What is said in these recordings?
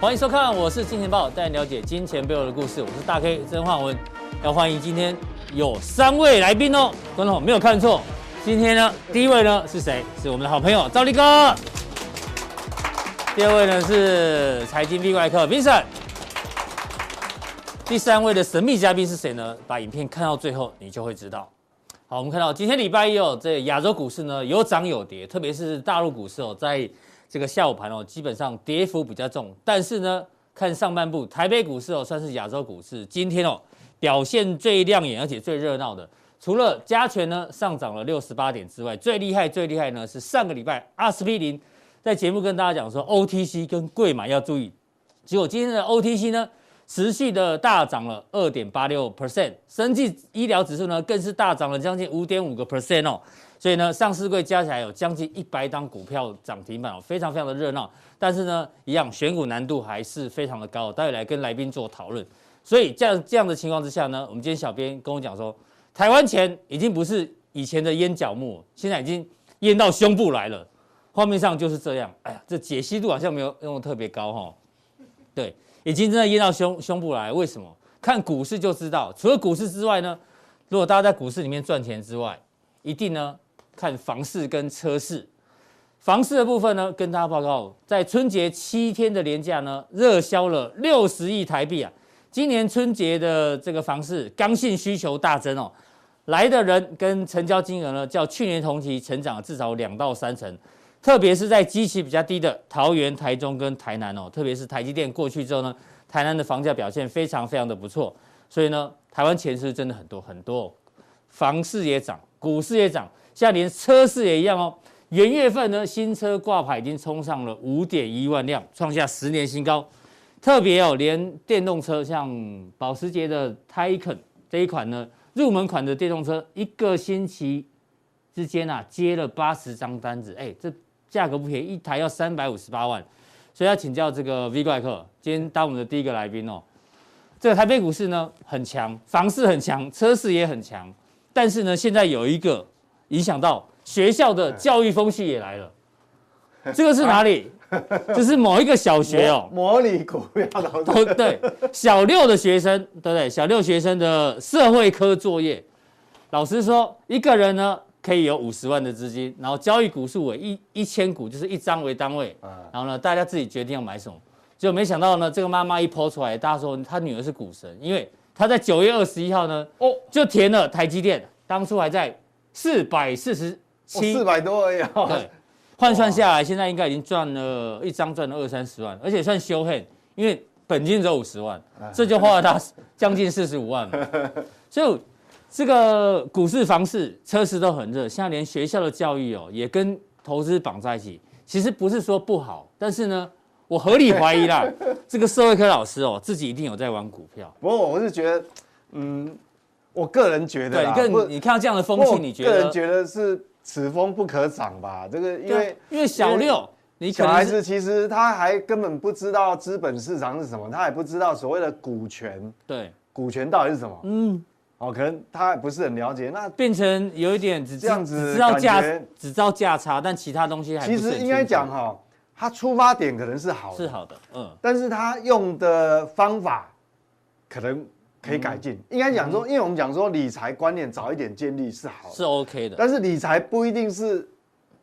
欢迎收看，我是金钱豹，带你了解金钱背后的故事。我是大 K 曾焕文，要欢迎今天有三位来宾哦，观众没有看错，今天呢，第一位呢是谁？是我们的好朋友赵立哥。第二位呢是财经 V 怪客 Vincent。第三位的神秘嘉宾是谁呢？把影片看到最后，你就会知道。好，我们看到今天礼拜一哦，这亚洲股市呢有涨有跌，特别是大陆股市哦，在这个下午盘哦，基本上跌幅比较重，但是呢，看上半部台北股市哦，算是亚洲股市今天哦表现最亮眼而且最热闹的。除了加权呢上涨了六十八点之外，最厉害最厉害呢是上个礼拜阿司匹林在节目跟大家讲说 OTC 跟贵买要注意，结果今天的 OTC 呢持续的大涨了二点八六 percent，生技医疗指数呢更是大涨了将近五点五个 percent 哦。所以呢，上市柜加起来有将近一百档股票涨停板哦，非常非常的热闹。但是呢，一样选股难度还是非常的高。待会来跟来宾做讨论。所以这样这样的情况之下呢，我们今天小编跟我讲说，台湾钱已经不是以前的淹脚木，现在已经淹到胸部来了。画面上就是这样。哎呀，这解析度好像没有用的特别高哈。对，已经真的淹到胸胸部来。为什么？看股市就知道。除了股市之外呢，如果大家在股市里面赚钱之外，一定呢。看房市跟车市，房市的部分呢，跟大家报告，在春节七天的连假呢，热销了六十亿台币啊！今年春节的这个房市刚性需求大增哦，来的人跟成交金额呢，较去年同期成长至少两到三成，特别是在基期比较低的桃园、台中跟台南哦，特别是台积电过去之后呢，台南的房价表现非常非常的不错，所以呢，台湾钱是真的很多很多，房市也涨，股市也涨。现在连车市也一样哦，元月份呢，新车挂牌已经冲上了五点一万辆，创下十年新高。特别哦，连电动车像保时捷的 Taycan 这一款呢，入门款的电动车，一个星期之间啊，接了八十张单子，哎，这价格不便宜，一台要三百五十八万。所以要请教这个 V 怪客，今天当我们的第一个来宾哦。这个台北股市呢很强，房市很强，车市也很强，但是呢，现在有一个。影响到学校的教育风气也来了，这个是哪里？这是某一个小学哦，模拟股票都对，小六的学生，对不对？小六学生的社会科作业，老师说一个人呢可以有五十万的资金，然后交易股数为一一千股，就是一张为单位，然后呢大家自己决定要买什么。结果没想到呢，这个妈妈一抛出来，大家说她女儿是股神，因为她在九月二十一号呢，哦，就填了台积电，当初还在。四百四十七，四百多而已。对，换算下来，现在应该已经赚了一张赚了二三十万，而且算修恨，因为本金只有五十万，这就花了他将近四十五万。所以这个股市、房市、车市都很热，现在连学校的教育哦，也跟投资绑在一起。其实不是说不好，但是呢，我合理怀疑啦，这个社会科老师哦，自己一定有在玩股票。不过我是觉得，嗯。我个人觉得，对，你你看到这样的风气，你觉得？个人觉得是此风不可长吧？这个因为因为小六，你小孩子其实他还根本不知道资本市场是什么，他也不知道所谓的股权，对，股权到底是什么？嗯，哦，可能他还不是很了解，那变成有一点只这样子，只知道价，只知道价差，但其他东西还其实应该讲哈，他出发点可能是好的，是好的，嗯，但是他用的方法可能。可以改进，应该讲说，因为我们讲说理财观念早一点建立是好的，是 OK 的。但是理财不一定是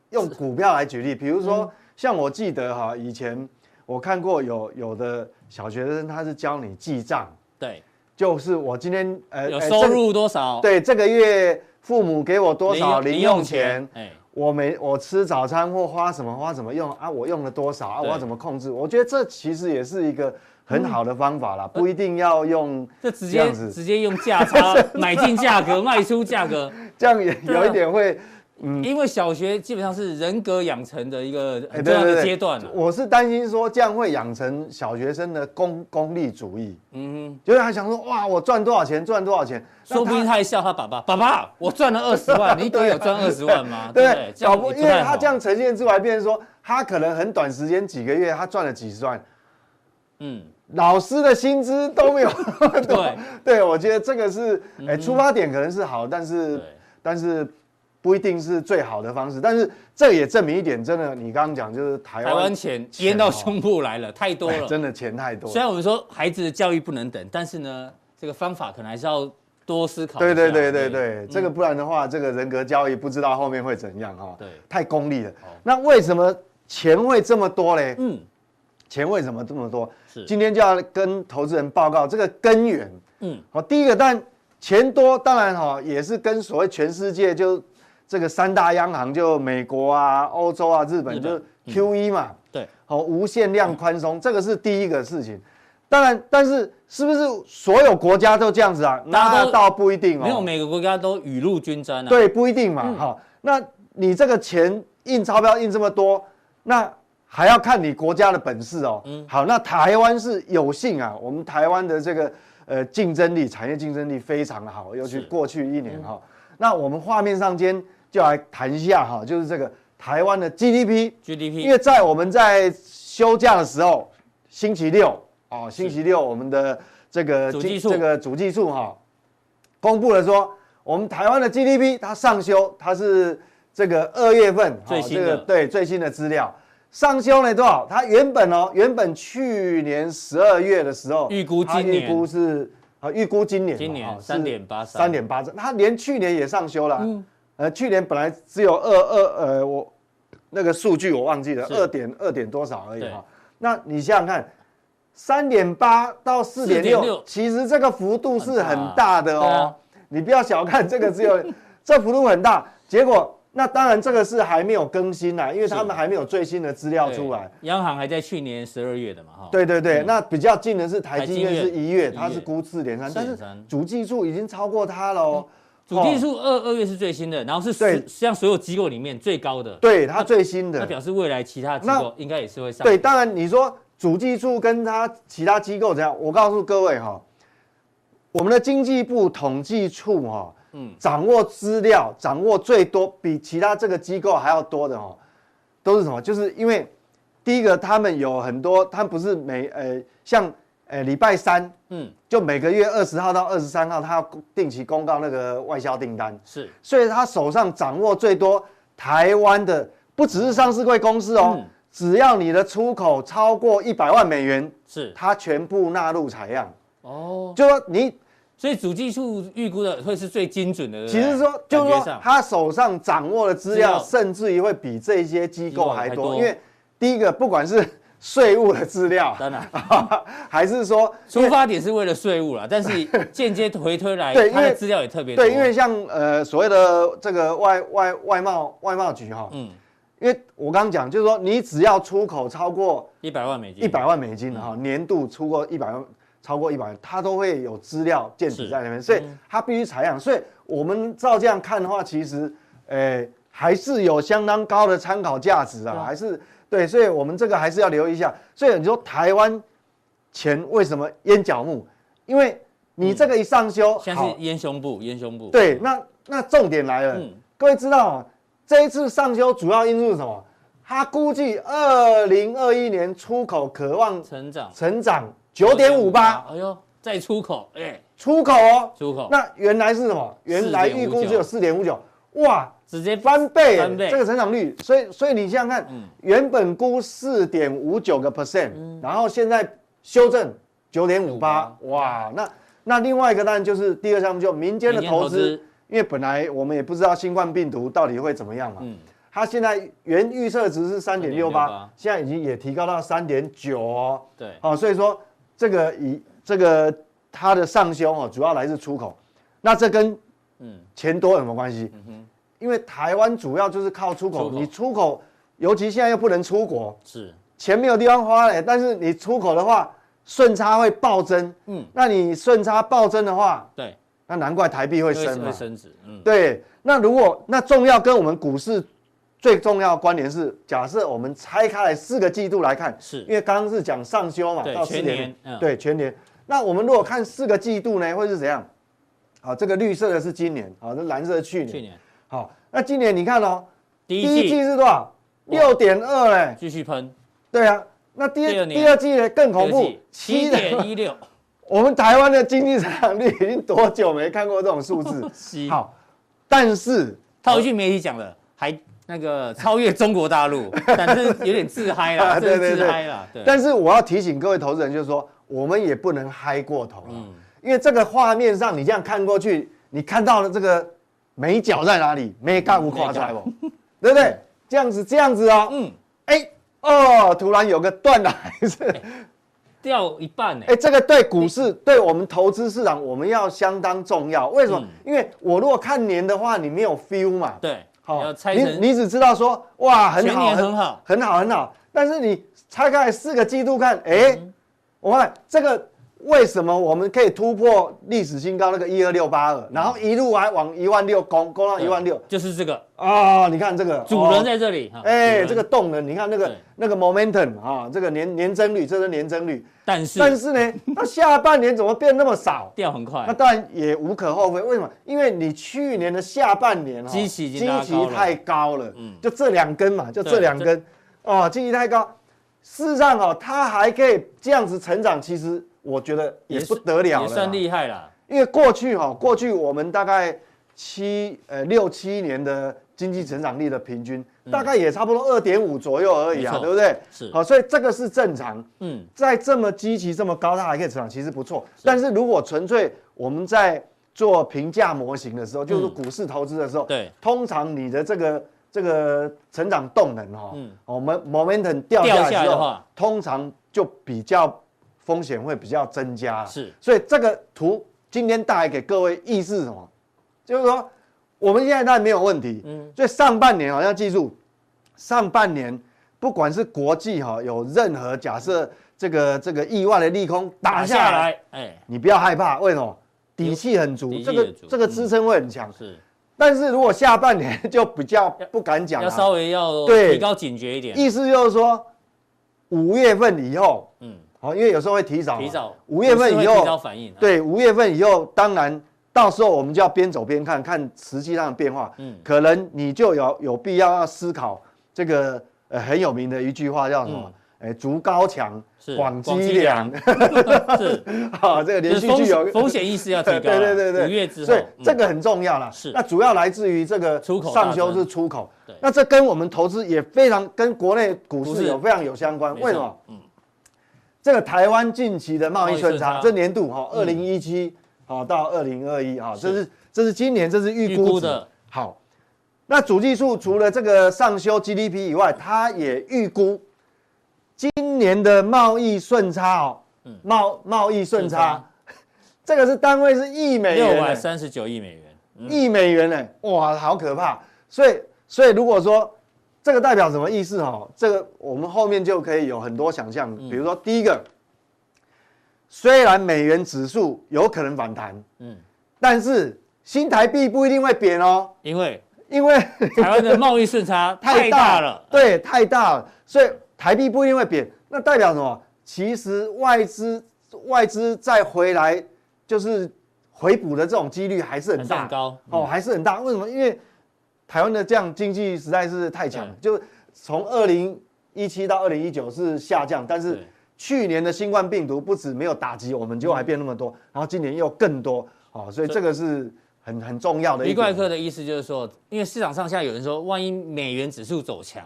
用股票来举例，比如说像我记得哈，以前我看过有有的小学生他是教你记账，对，就是我今天呃有收入多少，对，这个月父母给我多少零用钱，哎，我每我吃早餐或花什么花什么用啊，我用了多少啊，我要怎么控制？我觉得这其实也是一个。很好的方法啦，不一定要用这直接直接用价差 买进价格卖出价格，这样也有一点会，嗯，因为小学基本上是人格养成的一个很重要的阶段。我是担心说这样会养成小学生的功功利主义，嗯哼，就是他想说哇，我赚多少钱赚多少钱，说不定他还笑他爸爸，爸爸，我赚了二十万，你给有赚二十万吗？对，搞不，因为他这样呈现出来，变成说他可能很短时间几个月他赚了几十万，嗯。老师的薪资都没有。对，对，我觉得这个是，哎，出发点可能是好，但是，但是不一定是最好的方式，但是这也证明一点，真的，你刚刚讲就是台湾台湾钱淹到胸部来了，太多了，真的钱太多。虽然我们说孩子的教育不能等，但是呢，这个方法可能还是要多思考。对对对对对，嗯、这个不然的话，这个人格教育不知道后面会怎样哈。对，太功利了。那为什么钱会这么多嘞？嗯，钱为什么这么多？是，今天就要跟投资人报告这个根源。嗯，好，第一个，但钱多，当然哈，也是跟所谓全世界就。这个三大央行就美国啊、欧洲啊、日本，就 QE 嘛，对，好，无限量宽松，这个是第一个事情。当然，但是是不是所有国家都这样子啊？那倒不一定哦。没有每个国家都雨露均沾啊。对，不一定嘛。好，那你这个钱印钞票印这么多，那还要看你国家的本事哦。嗯。好，那台湾是有幸啊，我们台湾的这个呃竞争力、产业竞争力非常的好，尤其过去一年哈。那我们画面上间。就来谈一下哈，就是这个台湾的 GDP，GDP，因为在我们在休假的时候，星期六哦，星期六我们的这个主计处这个主计处哈，公布了说，我们台湾的 GDP 它上修，它是这个二月份最新的这个对最新的资料上修了多少？它原本哦，原本去年十二月的时候预估今年预估是啊预估今年今年三点八三点八，它连去年也上修了。嗯呃，去年本来只有二二呃，我那个数据我忘记了，二点二点多少而已哈。那你想想看，三点八到四点六，其实这个幅度是很大的哦。你不要小看这个，只有 这幅度很大。结果那当然这个是还没有更新啦，因为他们还没有最新的资料出来。央行还在去年十二月的嘛哈。对对对，那比较近的是台积电是一月，它是估四点三，但是主技术已经超过它了哦。主技术二二月是最新的，然后是实际上所有机构里面最高的。对，它最新的。那表示未来其他机构应该也是会上。对，当然你说主技术跟它其他机构怎样？我告诉各位哈，我们的经济部统计处哈，嗯，掌握资料掌握最多，比其他这个机构还要多的哦，都是什么？就是因为第一个，他们有很多，他不是每呃像。呃，礼拜三，嗯，就每个月二十号到二十三号，他要定期公告那个外销订单，是，所以他手上掌握最多台湾的，不只是上市柜公司哦，只要你的出口超过一百万美元，是，他全部纳入采样，哦，就说你，所以主计处预估的会是最精准的，其实说就是说他手上掌握的资料，甚至于会比这些机构还多，因为第一个不管是。税务的资料，当然，还是说出发点是为了税务啦，但是间接回推来，对，因为资料也特别多。对，因为像呃所谓的这个外外外贸外贸局哈，嗯，因为我刚刚讲就是说，你只要出口超过一百万美金，一百万美金哈，年度出过一百万，超过一百万，它都会有资料见底在那边，所以它必须采样。所以我们照这样看的话，其实呃还是有相当高的参考价值啊，还是。对，所以我们这个还是要留意一下。所以你说台湾钱为什么淹脚木？因为你这个一上修，现在是淹胸部，淹胸部。对，那那重点来了，嗯、各位知道这一次上修主要因素是什么？他估计二零二一年出口渴望成长，成长九点五八。哎呦，再出口，哎，出口哦，出口。那原来是什么？原来预估只有四点五九，哇！直接翻倍，翻倍。这个成长率，所以所以你想想看，原本估四点五九个 percent，然后现在修正九点五八，哇，那那另外一个当然就是第二项目，就民间的投资，因为本来我们也不知道新冠病毒到底会怎么样嘛，它现在原预测值是三点六八，现在已经也提高到三点九哦，对，好，所以说这个以这个它的上修哦，主要来自出口，那这跟嗯。钱多有什么关系？因为台湾主要就是靠出口，你出口，尤其现在又不能出国，是。钱没有地方花嘞。但是你出口的话，顺差会暴增，嗯，那你顺差暴增的话，对，那难怪台币会升嘛，会升值，嗯，对。那如果那重要跟我们股市最重要的关联是，假设我们拆开来四个季度来看，是因为刚刚是讲上修嘛，到四年，对，全年。那我们如果看四个季度呢，会是怎样？好，这个绿色的是今年，好，这蓝色的去年，去年。好，那今年你看哦，第一季是多少？六点二嘞，继续喷。对啊，那第二第二季呢更恐怖，七点一六。我们台湾的经济成长率已经多久没看过这种数字？好，但是套一句媒体讲的，还那个超越中国大陆，但是有点自嗨了，对对对，嗨了。但是我要提醒各位投资人，就是说我们也不能嗨过头了，因为这个画面上你这样看过去，你看到了这个美角在哪里？没干无夸张不？对不对？这样子这样子哦，嗯，哎哦，突然有个断了，还是。掉一半呢？哎，这个对股市，对我们投资市场，我们要相当重要。为什么？因为我如果看年的话，你没有 feel 嘛。对，好，你你只知道说，哇，很好，很好，很好，很好。但是你拆开四个季度看，哎，我看这个。为什么我们可以突破历史新高那个一二六八二，然后一路还往一万六攻，攻到一万六，就是这个啊！你看这个主人在这里，哎，这个动能，你看那个那个 momentum 啊，这个年年增率，这是年增率。但是但是呢，它下半年怎么变那么少？掉很快。那当然也无可厚非，为什么？因为你去年的下半年哈，基期基期太高了，嗯，就这两根嘛，就这两根，哦，基期太高。事实上哦，它还可以这样子成长，其实。我觉得也不得了了，也算厉害了。因为过去哈，过去我们大概七呃六七年的经济成长率的平均，大概也差不多二点五左右而已啊，对不对？是。好，所以这个是正常。嗯，在这么基期这么高，它还可以成长，其实不错。但是如果纯粹我们在做评价模型的时候，就是股市投资的时候，对，通常你的这个这个成长动能哈，嗯，我们 momentum 掉下来之后，通常就比较。风险会比较增加，是，所以这个图今天带来给各位意思是什么？就是说我们现在当然没有问题，嗯，所以上半年好像记住，上半年不管是国际哈有任何假设这个这个意外的利空打下来，哎，你不要害怕，为什么？底气很足，这个这个支撑会很强，是。但是如果下半年就比较不敢讲，要稍微要对。提高警觉一点，意思就是说五月份以后，嗯。好，因为有时候会提早，提早五月份以后，提早反应。对，五月份以后，当然到时候我们就要边走边看，看实际上的变化。嗯，可能你就有有必要要思考这个呃很有名的一句话叫什么？哎，筑高墙，广积粮。是，好，这个连续剧有风险意识要提高。对对对对，五月之后，所以这个很重要啦。是，那主要来自于这个出口上修是出口。对，那这跟我们投资也非常跟国内股市有非常有相关。为什么？嗯。这个台湾近期的贸易顺差，这年度哈，二零一七好到二零二一哈，这是这是今年这是预估的。好，那主计处除了这个上修 GDP 以外，它也预估今年的贸易顺差哦，贸贸易顺差，这个是单位是亿美元，六百三十九亿美元，亿美元呢，哇，好可怕。所以所以如果说。这个代表什么意思？哈，这个我们后面就可以有很多想象。比如说，第一个，虽然美元指数有可能反弹，嗯，但是新台币不一定会贬哦，因为因为台湾的贸易顺差太大了，对，太大了，所以台币不一定会贬。那代表什么？其实外资外资再回来就是回补的这种几率还是很大，很高哦，还是很大。为什么？因为台湾的这样经济实在是太强了，就从二零一七到二零一九是下降，但是去年的新冠病毒不止没有打击我们，就还变那么多，然后今年又更多，哦，所以这个是很很重要的。李怪客的意思就是说，因为市场上现在有人说，万一美元指数走强，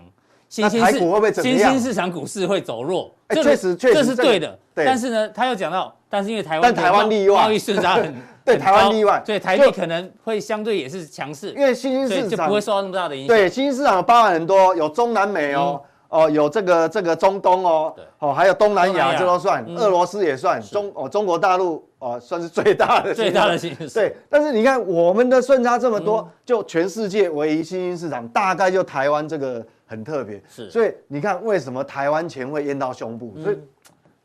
新兴市会不会？新兴市场股市会走弱，确实确实这是对的。但是呢，他又讲到，但是因为台湾但台湾贸易顺差很。对台湾例外，对台币可能会相对也是强势，因为新兴市场就不会受到那么大的影响。对新兴市场包含很多，有中南美哦，哦有这个这个中东哦，哦还有东南亚这都算，俄罗斯也算，中哦中国大陆哦算是最大的最大的新兴市场。对，但是你看我们的顺差这么多，就全世界唯一新兴市场大概就台湾这个很特别，是，所以你看为什么台湾钱会淹到胸部，所以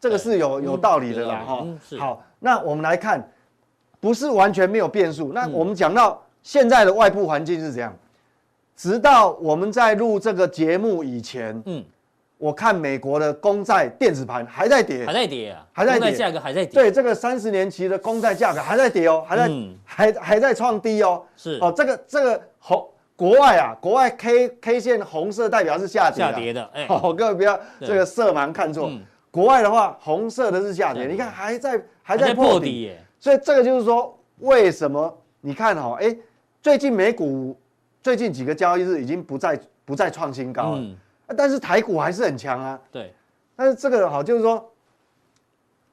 这个是有有道理的啦哈。好，那我们来看。不是完全没有变数。那我们讲到现在的外部环境是怎样？直到我们在录这个节目以前，嗯，我看美国的公债电子盘还在跌，还在跌啊，还在跌，价格还在跌。对，这个三十年期的公债价格还在跌哦，还在还还在创低哦。是哦，这个这个红国外啊，国外 K K 线红色代表是下跌，下跌的。哎，好，各位不要这个色盲看错。国外的话，红色的是下跌，你看还在还在破底耶。所以这个就是说，为什么你看哈，哎，最近美股最近几个交易日已经不再不再创新高了，嗯，但是台股还是很强啊。对，但是这个好就是说，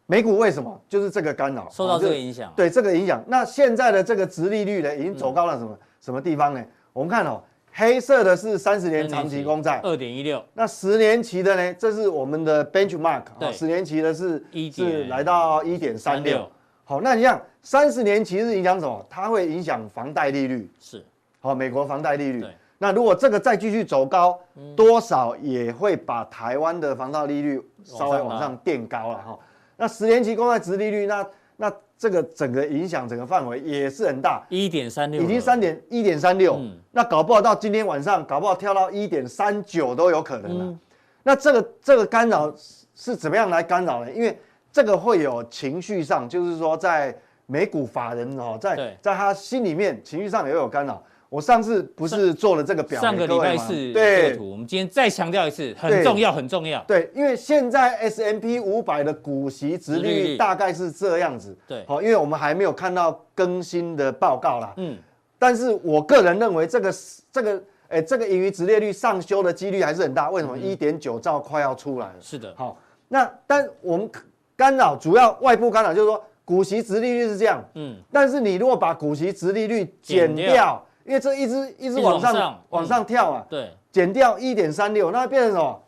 美股为什么就是这个干扰受到这个影响？对这个影响，那现在的这个殖利率呢，已经走高了什么、嗯、什么地方呢？我们看哦。黑色的是三十年长期公债，二点一六。那十年期的呢？这是我们的 benchmark，对，十年期的是是来到一点三六。好，那你像三十年期是影响什么？它会影响房贷利率，是。好，美国房贷利率。那如果这个再继续走高，多少也会把台湾的房贷利率稍微往上垫高了哈。那十年期公债值利率，那那。这个整个影响整个范围也是很大，一点三六，已经三点一点三六，那搞不好到今天晚上，搞不好跳到一点三九都有可能了。嗯、那这个这个干扰是怎么样来干扰呢？因为这个会有情绪上，就是说在美股法人哦，在在他心里面情绪上也有干扰。我上次不是做了这个表，上个礼拜四对图，我们今天再强调一次，很重要，很重要。对，因为现在 S M P 五百的股息值率大概是这样子。对，好，因为我们还没有看到更新的报告啦。嗯，但是我个人认为这个这个哎，这个盈余值利率上修的几率还是很大。为什么？一点九兆快要出来了。是的。好，那但我们干扰主要外部干扰就是说股息值利率是这样。嗯，但是你如果把股息值利率减掉。因为这一直一直往上，上往上跳啊，对，减掉一点三六，那变成什么？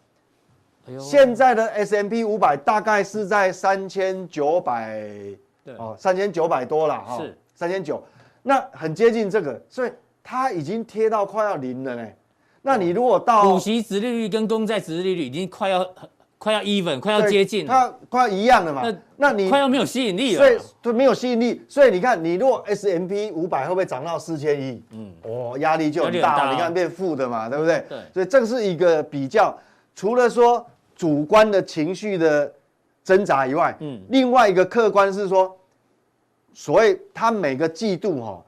哎呦，现在的 S M P 五百大概是在三千九百，对哦，三千九百多了哈，是三千九，那很接近这个，所以它已经贴到快要零了呢。那你如果到股息值利率跟公债值利率已经快要。快要 even，快要接近，它快要一样了嘛？那那你快要没有吸引力了，所以对没有吸引力，所以你看，你如果 S&P 五百会不会涨到四千亿？嗯，哦，压力就很大，很大，你看变负的嘛，对不对？对，所以这是一个比较，除了说主观的情绪的挣扎以外，嗯，另外一个客观是说，所谓它每个季度哈，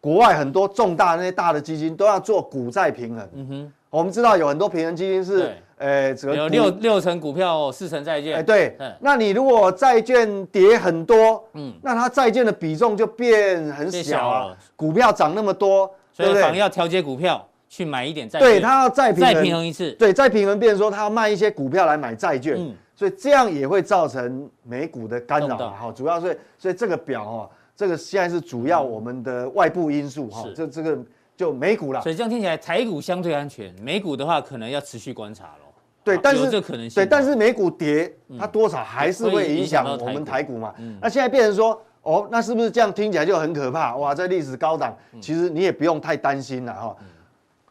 国外很多重大那些大的基金都要做股债平衡。嗯哼，我们知道有很多平衡基金是。呃，只有六六成股票，四成债券。哎，对，那你如果债券跌很多，嗯，那它债券的比重就变很小啊。股票涨那么多，所以反而要调节股票去买一点债券。对，它要再平衡，再平衡一次。对，再平衡，变成说它要卖一些股票来买债券，嗯，所以这样也会造成美股的干扰。好，主要是所以这个表哈，这个现在是主要我们的外部因素哈，这这个就美股了。所以这样听起来，台股相对安全，美股的话可能要持续观察了。对，但是对，但是美股跌，它多少还是会影响我们台股嘛。那现在变成说，哦，那是不是这样听起来就很可怕？哇，在历史高档，其实你也不用太担心了哈。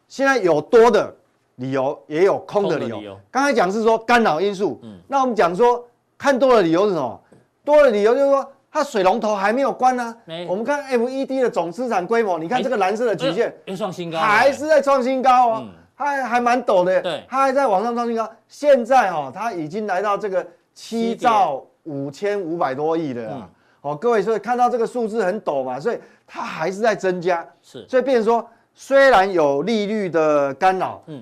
现在有多的理由，也有空的理由。刚才讲是说干扰因素，那我们讲说看多的理由是什么？多的理由就是说，它水龙头还没有关呢。我们看 FED 的总资产规模，你看这个蓝色的曲线又创新高，还是在创新高哦。它还还蛮陡的，对，它还在往上创新高。现在哈，它已经来到这个七兆五千五百多亿了啊！哦，各位，所以看到这个数字很陡嘛，所以它还是在增加。是，所以变成说，虽然有利率的干扰，嗯，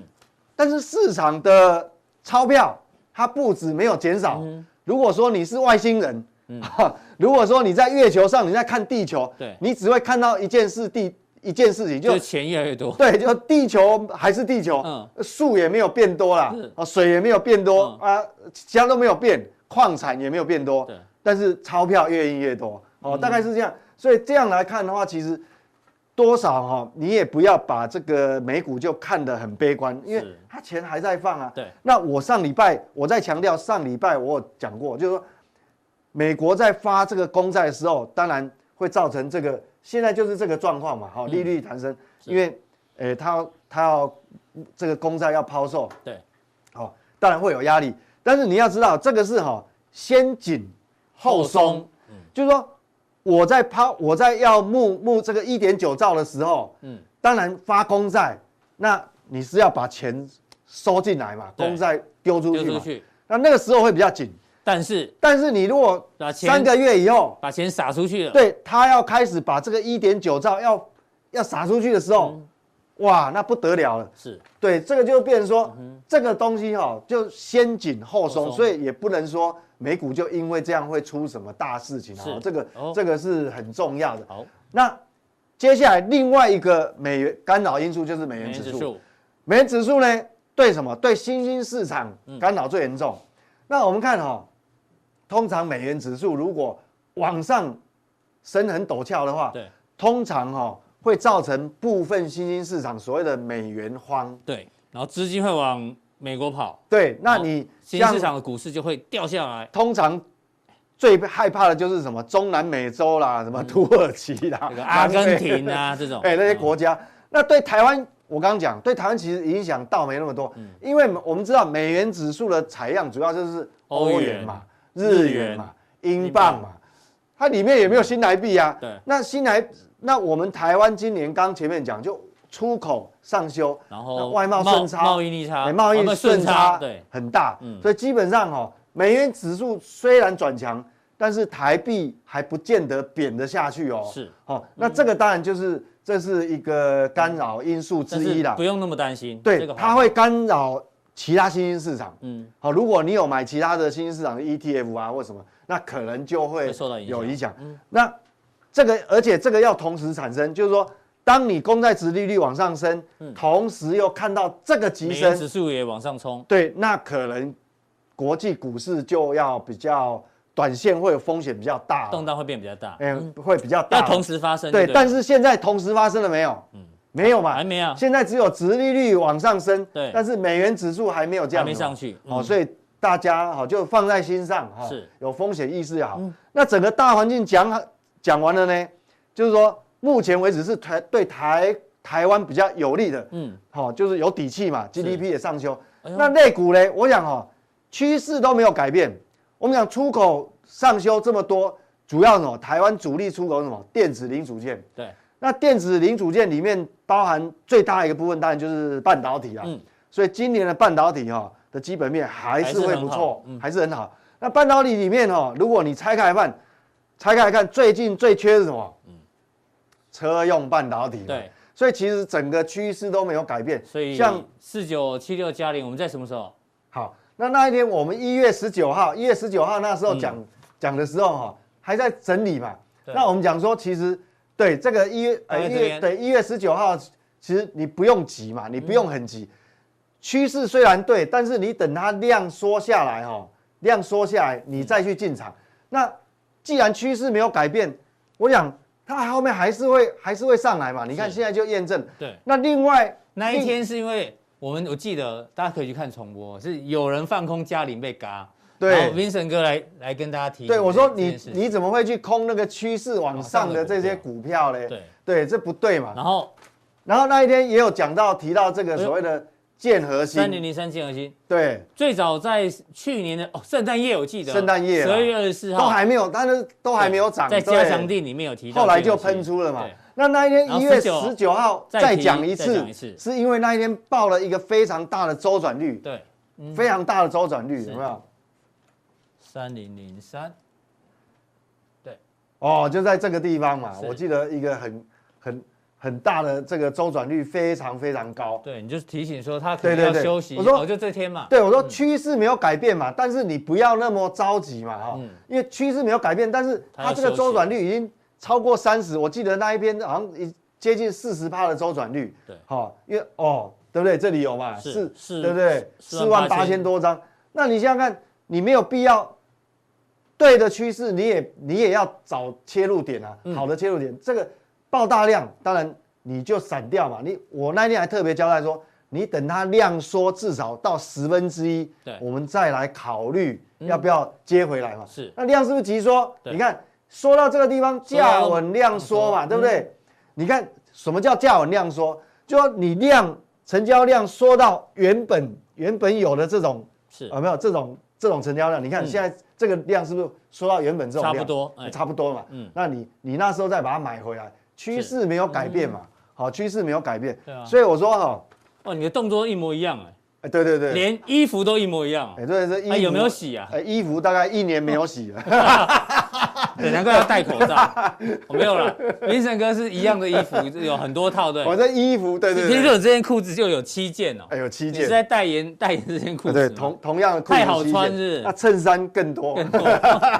但是市场的钞票它不止没有减少。如果说你是外星人，嗯，如果说你在月球上，你在看地球，对，你只会看到一件事地。一件事情就，就钱越来越多，对，就地球还是地球，嗯，树也没有变多啦，啊，水也没有变多，嗯、啊，其他都没有变，矿产也没有变多，对，但是钞票越印越多，哦，大概是这样，所以这样来看的话，其实多少哈，你也不要把这个美股就看得很悲观，因为它钱还在放啊，对，那我上礼拜我在强调，上礼拜我有讲过，就是说美国在发这个公债的时候，当然会造成这个。现在就是这个状况嘛，好，利率弹升，因为，诶，他他要这个公债要抛售，对，好，当然会有压力，但是你要知道，这个是哈先紧后松，就是说我在抛我在要募募这个一点九兆的时候，嗯，当然发公债，那你是要把钱收进来嘛，公债丢出去嘛，那那个时候会比较紧。但是，但是你如果三个月以后把钱撒出去了，对，他要开始把这个一点九兆要要撒出去的时候，哇，那不得了了。是，对，这个就变成说这个东西哈，就先紧后松，所以也不能说美股就因为这样会出什么大事情啊。这个这个是很重要的。好，那接下来另外一个美元干扰因素就是美元指数。美元指数呢，对什么？对新兴市场干扰最严重。嗯、那我们看哈、哦，通常美元指数如果往上升很陡峭的话，对，通常哈、哦、会造成部分新兴市场所谓的美元荒。对，然后资金会往美国跑。对，那你新兴市场的股市就会掉下来。通常最害怕的就是什么？中南美洲啦，什么土耳其啦、嗯、阿根廷啊这种，哎，那些国家。嗯、那对台湾。我刚刚讲，对台湾其实影响倒没那么多，嗯、因为我们知道美元指数的采样主要就是欧元嘛、元日元嘛、英镑嘛，它里面也没有新台币啊。对，那新台，那我们台湾今年刚前面讲，就出口上修，然后外贸顺差、贸易逆差、贸易顺差对很大，嗯、所以基本上哦，美元指数虽然转强，但是台币还不见得贬得下去哦。是，哦，那这个当然就是。这是一个干扰因素之一啦，不用那么担心。对，它会干扰其他新兴市场。嗯，好，如果你有买其他的新兴市场的 ETF 啊或什么，那可能就会受到有影响。嗯，那这个而且这个要同时产生，就是说，当你公债值利率往上升，同时又看到这个急升，指数也往上冲，对，那可能国际股市就要比较。短线会有风险比较大，动荡会变比较大，嗯，会比较大。要同时发生，对，但是现在同时发生了没有？嗯，没有嘛，还没有。现在只有殖利率往上升，对，但是美元指数还没有降，还没上去，哦，所以大家好就放在心上哈，是有风险意识也好。那整个大环境讲讲完了呢，就是说目前为止是台对台台湾比较有利的，嗯，好，就是有底气嘛，GDP 也上修。那类股呢，我想哈，趋势都没有改变。我们讲出口上修这么多，主要什么？台湾主力出口什么？电子零组件。对。那电子零组件里面包含最大一个部分，当然就是半导体啊。嗯。所以今年的半导体哈的基本面还是会不错，还是很好。那半导体里面哈，如果你拆开来看，拆开来看，最近最缺的是什么？嗯。车用半导体。对。所以其实整个趋势都没有改变。所以像四九七六加零，我们在什么时候？好。那那一天，我们一月十九号，一月十九号那时候讲讲的时候哈，还在整理嘛。那我们讲说，其实对这个一月呃一月对一月十九号，其实你不用急嘛，你不用很急。趋势虽然对，但是你等它量缩下来哈，量缩下来，你再去进场。那既然趋势没有改变，我想它后面还是会还是会上来嘛。你看现在就验证。对。那另外那一天是因为。我们我记得大家可以去看重播，是有人放空嘉玲被嘎，对，Vincent 哥来来跟大家提。对，我说你你怎么会去空那个趋势往上的这些股票嘞？对。对，这不对嘛。然后然后那一天也有讲到提到这个所谓的建核心。三零零三建核心，对，最早在去年的哦圣诞夜我记得。圣诞夜十二月二十四号。都还没有，但是都还没有涨，在加强地里面有提到，后来就喷出了嘛。那那一天一月十九号再讲一次，是因为那一天报了一个非常大的周转率，对，非常大的周转率有没有？三零零三，对，哦，就在这个地方嘛，我记得一个很很很大的这个周转率非常非常高。对，你就提醒说他可能要休息。我说就这天嘛，对我说趋势没有改变嘛，但是你不要那么着急嘛，哈，因为趋势没有改变，但是它这个周转率已经。超过三十，我记得那一边好像一接近四十趴的周转率。对，好，因为哦，对不对？这里有嘛？是是，对不对？四万八千多张。那你想想看，你没有必要对的趋势，你也你也要找切入点啊，好的切入点。这个爆大量，当然你就散掉嘛。你我那天还特别交代说，你等它量缩至少到十分之一，对，我们再来考虑要不要接回来嘛。是，那量是不是急缩？你看。说到这个地方，价稳量缩嘛，对不对？你看什么叫价稳量缩？就说你量成交量缩到原本原本有的这种是啊，没有这种这种成交量。你看现在这个量是不是说到原本这种量？差不多，差不多嘛。嗯，那你你那时候再把它买回来，趋势没有改变嘛？好，趋势没有改变。对啊。所以我说哈，哦，你的动作一模一样哎。哎，对对对，连衣服都一模一样。哎，对，这衣服有没有洗啊？哎，衣服大概一年没有洗了。对，难怪要戴口罩。我 没有了，Vincent 哥是一样的衣服，有很多套，对。我这衣服，对对。听说这件裤子就有七件哦。哎，有七件。你是在代言代言这件裤子？对，同同样的裤子。太好穿是。那衬衫更多。更多。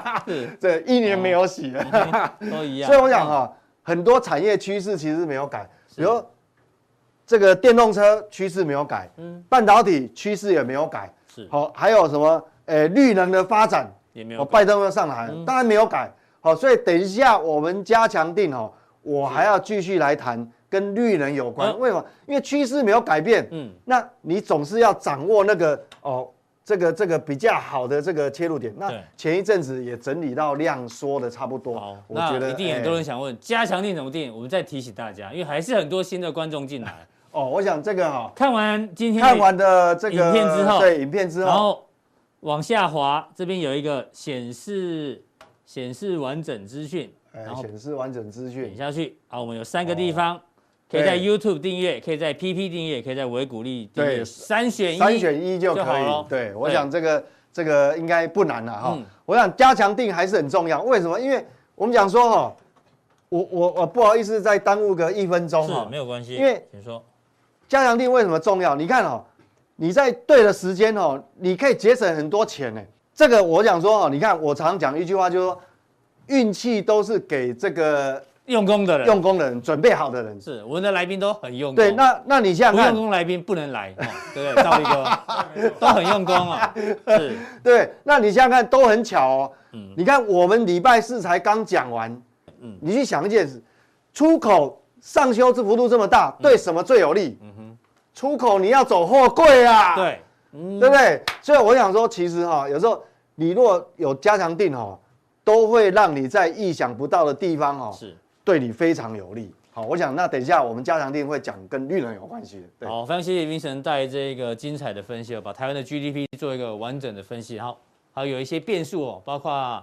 对，一年没有洗了。都一样。所以我想哈，很多产业趋势其实没有改，比如这个电动车趋势没有改，嗯，半导体趋势也没有改，是好，还有什么？诶，绿能的发展也没有，拜登要上来，当然没有改，好，所以等一下我们加强定哦，我还要继续来谈跟绿能有关，为什么？因为趋势没有改变，嗯，那你总是要掌握那个哦。这个这个比较好的这个切入点，那前一阵子也整理到量缩的差不多。好，我觉得一定很多人想问，加强定怎么定？我们再提醒大家，因为还是很多新的观众进来。哦，我想这个哈，看完今天看完的这个影片之后，对影片之后，然后往下滑，这边有一个显示显示完整资讯，然后显示完整资讯，点下去。好，我们有三个地方。可以在 YouTube 订阅，可以在 PP 订阅，可以在维谷利订阅，三选一，三选一就可以。对，我想这个这个应该不难了哈。我想加强定还是很重要，为什么？因为我们讲说哈，我我我不好意思再耽误个一分钟哈，没有关系。因为请说，加强定为什么重要？你看哦，你在对的时间哦，你可以节省很多钱呢。这个我想说哦，你看我常讲一句话，就是说运气都是给这个。用功的人，用功的人，准备好的人，是我们的来宾都很用功。对，那那你想想看，不用功来宾不能来，对不对？赵力哥都很用功啊，是。对，那你想想看，都很巧哦。嗯，你看我们礼拜四才刚讲完，嗯，你去想一件事，出口上修之幅度这么大，对什么最有利？嗯哼，出口你要走货柜啊，对，对不对？所以我想说，其实哈，有时候你若有加强定哦，都会让你在意想不到的地方哦，是。对你非常有利。好，我想那等一下我们加强定会讲跟绿能有关系的。对，好，非常谢谢 Vincent 带这个精彩的分析，把台湾的 GDP 做一个完整的分析。好，还有一些变数哦，包括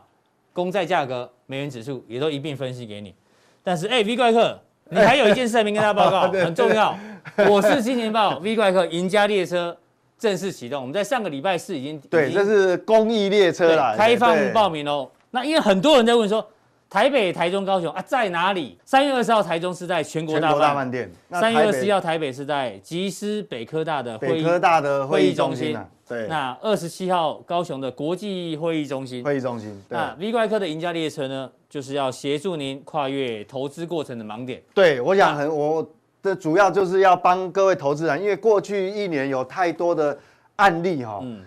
公债价格、美元指数也都一并分析给你。但是，哎，V 怪客，你还有一件事还没跟大家报告，很重要。我是金钱豹 V 怪客，赢家列车正式启动。我们在上个礼拜四已经对，这是公益列车啦，开放报名哦。那因为很多人在问说。台北、台中、高雄啊，在哪里？三月二十号，台中是在全国大饭店；三月二十一号，台北是在吉思北科大的北科大的会议中心。对，那二十七号，高雄的国际会议中心。会议中心。那 V 怪客的赢家列车呢，就是要协助您跨越投资过程的盲点。对，我想很，我的主要就是要帮各位投资人，因为过去一年有太多的案例哈，嗯，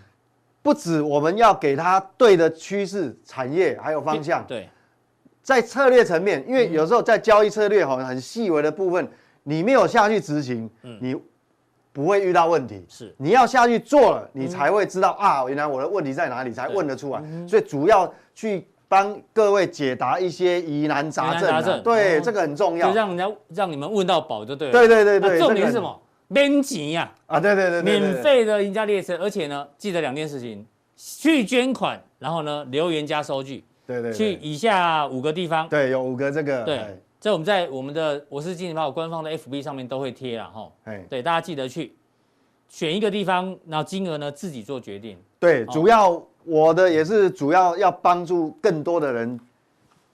不止我们要给他对的趋势、产业还有方向，对。在策略层面，因为有时候在交易策略哈很细微的部分，你没有下去执行，你不会遇到问题。是，你要下去做了，你才会知道啊，原来我的问题在哪里，才问得出来。所以主要去帮各位解答一些疑难杂症。对，这个很重要。就让人家让你们问到宝就对了。对对对对。重点是什么？免钱呀！啊，对对对，免费的赢家列车，而且呢，记得两件事情：去捐款，然后呢，留言加收据。对对，去以下五个地方，对，有五个这个，对，这我们在我们的我是金钱豹官方的 FB 上面都会贴了哈，对，大家记得去选一个地方，然后金额呢自己做决定。对，主要我的也是主要要帮助更多的人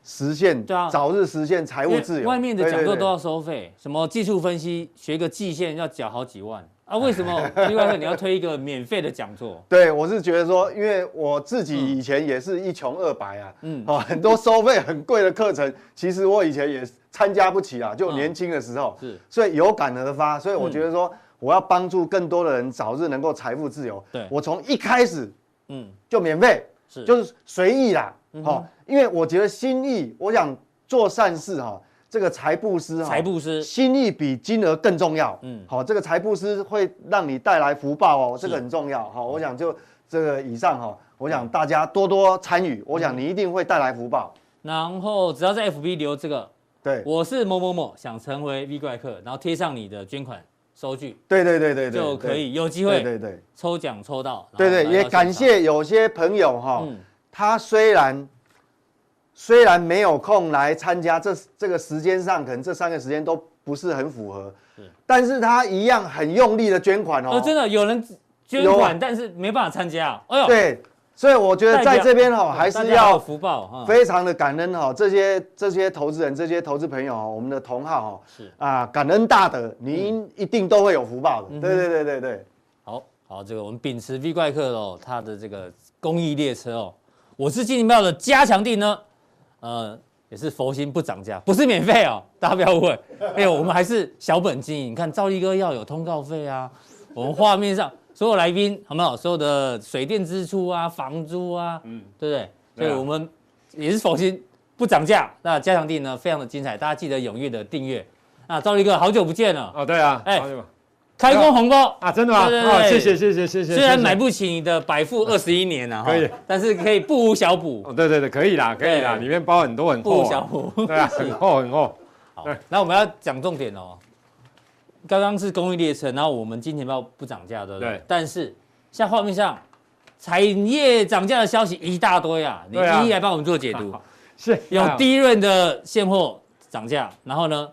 实现，对啊，早日实现财务自由。外面的讲座都要收费，什么技术分析，学个季线要缴好几万。啊，为什么？另外一个你要推一个免费的讲座？对，我是觉得说，因为我自己以前也是一穷二白啊，嗯，哦，很多收费很贵的课程，其实我以前也参加不起啊，就年轻的时候，是，所以有感而发，所以我觉得说，我要帮助更多的人早日能够财富自由。对，我从一开始，嗯，就免费，是，就是随意啦，好，因为我觉得心意，我想做善事哈。这个财布施哈，财布施心意比金额更重要。嗯，好，这个财布施会让你带来福报哦，这个很重要。好，我想就这个以上哈，我想大家多多参与，我想你一定会带来福报。然后只要在 FB 留这个，对，我是某某某，想成为 V 怪客，然后贴上你的捐款收据，对对对对，就可以有机会，对对，抽奖抽到。对对，也感谢有些朋友哈，他虽然。虽然没有空来参加，这这个时间上可能这三个时间都不是很符合，是，但是他一样很用力的捐款哦。哦，真的有人捐款，但是没办法参加。哎呦，对，所以我觉得在这边哈，还是要福报哈，非常的感恩哈，这些这些投资人，这些投资朋友，我们的同好哈，是啊，感恩大德，您一定都会有福报的。对对对对对，好好，这个我们秉持 V 怪客哦，他的这个公益列车哦，我是金钱豹的加强地呢。呃，也是佛心不涨价，不是免费哦，大家不要误会。哎呦，我们还是小本经营。你看赵立哥要有通告费啊，我们画面上所有来宾好不好？所有的水电支出啊、房租啊，嗯，对不对？所以我们也是佛心不涨价。那加强地呢，非常的精彩，大家记得踊跃的订阅。那赵立哥好久不见了哦，对啊，哎。开工红包啊！真的吗？对对对，谢谢谢谢谢谢。虽然买不起你的百富二十一年啊，可以，但是可以不无小补。哦，对对对，可以啦，可以啦，里面包很多很厚。不无小补。对啊，很厚很厚。好，那我们要讲重点哦。刚刚是公益列车，然后我们金钱豹不涨价，对不对？但是像画面上产业涨价的消息一大堆啊，你一一来帮我们做解读。是，有低润的现货涨价，然后呢？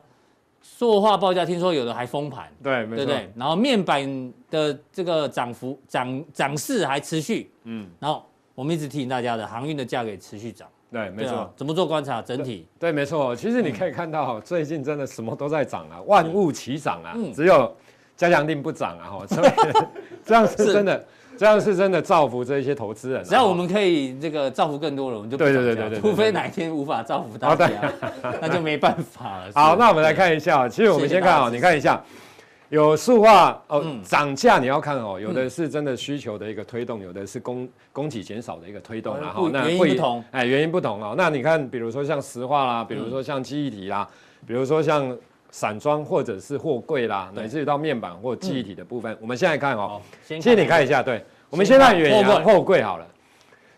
塑化报价听说有的还封盘，对，对不对？然后面板的这个涨幅涨涨势还持续，嗯，然后我们一直提醒大家的航运的价格也持续涨，对，没错。怎么做观察？整体对，没错。其实你可以看到，最近真的什么都在涨啊，万物齐涨啊，只有加强定不涨啊，哈，这样是真的。这样是真的造福这一些投资人。只要我们可以这个造福更多人，我们就不涨价。对对对对，除非哪一天无法造福大家，那就没办法了。好，那我们来看一下。其实我们先看啊，你看一下，有塑化哦，涨价你要看哦，有的是真的需求的一个推动，有的是供供给减少的一个推动，然后那原因不同，哎，原因不同哦。那你看，比如说像石化啦，比如说像记忆体啦，比如说像散装或者是货柜啦，乃至于到面板或记忆体的部分，我们现在看哦，先你看一下，对。我们先看远洋货柜好了，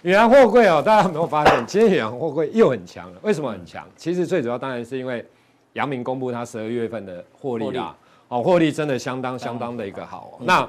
远洋货柜哦，大家有没有发现，今天远洋货柜又很强了？为什么很强？其实最主要当然是因为阳明公布它十二月份的获利啦，哦，获利真的相当相当的一个好。那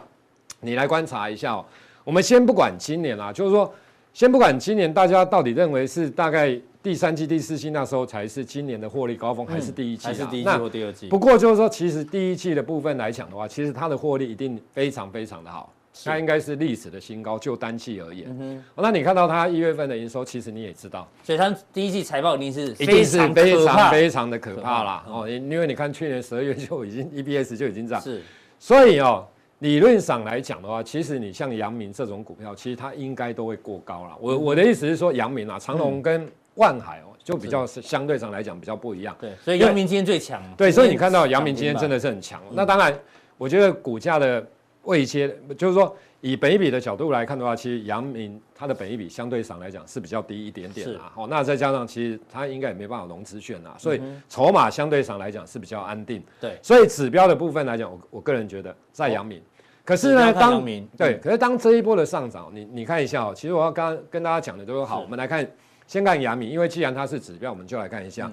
你来观察一下哦，我们先不管今年啦，就是说，先不管今年，大家到底认为是大概第三季、第四季那时候才是今年的获利高峰，还是第一季？还是第一季或第二季？不过就是说，其实第一季的部分来讲的话，其实它的获利一定非常非常的好。它应该是历史的新高，就单季而言。那你看到它一月份的营收，其实你也知道，所以它第一季财报一定是一定是非常非常的可怕啦。哦，因为你看去年十二月就已经 EPS 就已经涨。是。所以哦，理论上来讲的话，其实你像阳明这种股票，其实它应该都会过高了。我我的意思是说，阳明啊，长隆跟万海哦，就比较是相对上来讲比较不一样。对。所以阳明今天最强。对，所以你看到阳明今天真的是很强。那当然，我觉得股价的。位阶就是说，以本益比的角度来看的话，其实阳明它的本益比相对上来讲是比较低一点点啦。好，那再加上其实它应该也没办法融资券啊，所以筹码相对上来讲是比较安定。对，所以指标的部分来讲，我我个人觉得在阳明。可是呢，当对，可是当这一波的上涨，你你看一下哦，其实我要刚刚跟大家讲的都是好，我们来看，先看阳明，因为既然它是指标，我们就来看一下。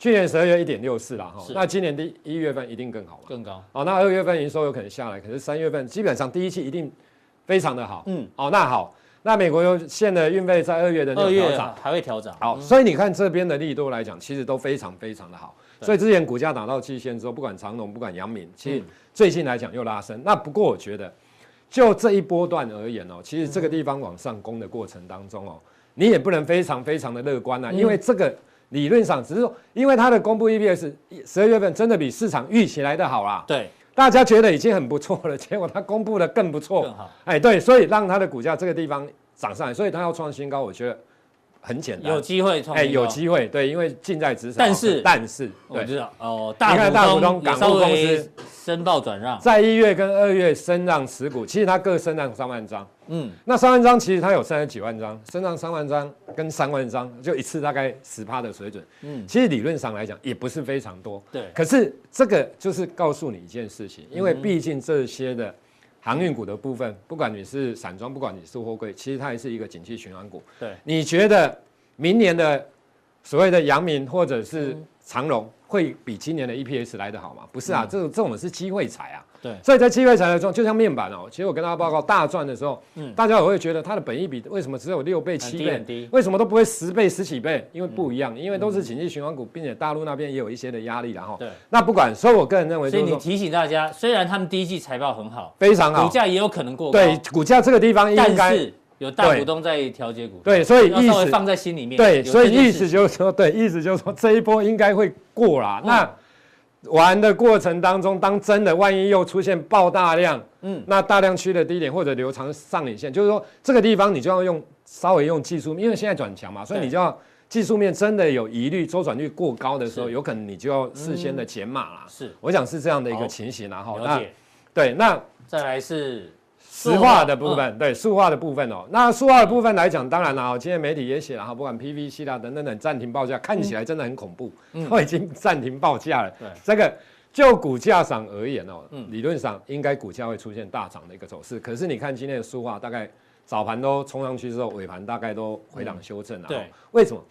去年十二月一点六四了哈，那今年第一月份一定更好嘛？更高。哦，那二月份营收有可能下来，可是三月份基本上第一期一定非常的好。嗯。哦，那好，那美国有限的运费在二月的那个调涨，还会调涨。好，所以你看这边的力度来讲，其实都非常非常的好。所以之前股价打到季线之后，不管长隆，不管阳明，其实最近来讲又拉升。那不过我觉得，就这一波段而言哦，其实这个地方往上攻的过程当中哦，你也不能非常非常的乐观啊，因为这个。理论上只是说，因为它的公布 EPS 十二月份真的比市场预期来的好啦。对，大家觉得已经很不错了，结果它公布的更不错。更好。哎，对，所以让它的股价这个地方涨上来，所以它要创新高，我觉得很简单。有机会创。哎，有机会，对，因为近在咫尺。但是，但是，我知道哦，大股东港务公司申报转让，在一月跟二月升让持股，其实它各升让三万张。嗯，那三万张其实它有三十几万张，升上三万张跟三万张就一次大概十趴的水准。嗯，其实理论上来讲也不是非常多。对，可是这个就是告诉你一件事情，因为毕竟这些的航运股的部分，不管你是散装，不管你是货柜，其实它也是一个景气循环股。对，你觉得明年的所谓的阳明或者是长荣会比今年的 EPS 来得好吗？不是啊，这种这种是机会财啊。对，所以在机会财的中，就像面板哦，其实我跟大家报告大赚的时候，嗯，大家也会觉得它的本益比为什么只有六倍、七倍？很低，为什么都不会十倍、十几倍？因为不一样，因为都是景气循环股，并且大陆那边也有一些的压力，然后对，那不管，所以我个人认为，所以你提醒大家，虽然他们第一季财报很好，非常好，股价也有可能过高，对，股价这个地方应该有大股东在调节股，对，所以意思放在心里面，对，所以意思就是说，对，意思就是说这一波应该会过啦，那。玩的过程当中，当真的万一又出现爆大量，嗯，那大量区的低点或者留长上影线，就是说这个地方你就要用稍微用技术，因为现在转强嘛，所以你就要技术面真的有疑虑，周转率过高的时候，有可能你就要事先的减码啦。是，我想是这样的一个情形然后那。对，那再来是石化的部分，对，塑化的部分哦。那塑化的部分来讲，当然了，今天媒体也写了哈，不管 PVC 啦等等等暂停报价，看起来真的很恐怖，都已经暂停报价了。对，这个就股价上而言哦，理论上应该股价会出现大涨的一个走势。可是你看今天的塑化，大概早盘都冲上去之后，尾盘大概都回档修正了。对，为什么？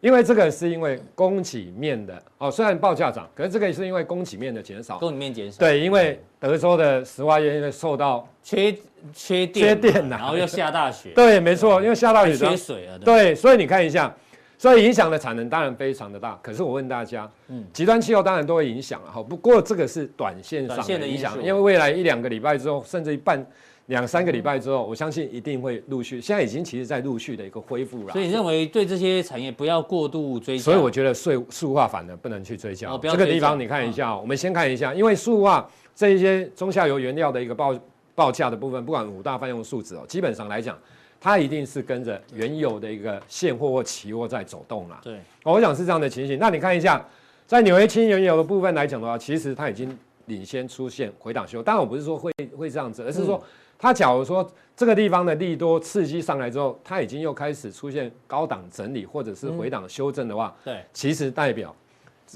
因为这个是因为供给面的哦，虽然报价涨，可是这个也是因为供给面的减少。供给面减少。对，因为德州的石化业因为受到缺缺电，缺电呐，然后又下大雪。对，没错，因为下大雪缺水了。对，所以你看一下，所以影响的产能当然非常的大。可是我问大家，嗯，极端气候当然都会影响了哈。不过这个是短线上的影响，因为未来一两个礼拜之后，甚至一半。两三个礼拜之后，我相信一定会陆续。现在已经其实在陆续的一个恢复了。所以你认为对这些产业不要过度追加？所以我觉得塑塑化反而不能去追加。哦、这个地方你看一下，哦、我们先看一下，因为塑化这一些中下游原料的一个报报价的部分，不管五大泛用数值哦，基本上来讲，它一定是跟着原有的一个现货或期货在走动啦。对，我想是这样的情形。那你看一下，在纽约轻原油的部分来讲的话，其实它已经领先出现回档修。当然我不是说会会这样子，而是说。嗯它假如说这个地方的利多刺激上来之后，它已经又开始出现高档整理或者是回档修正的话，对，其实代表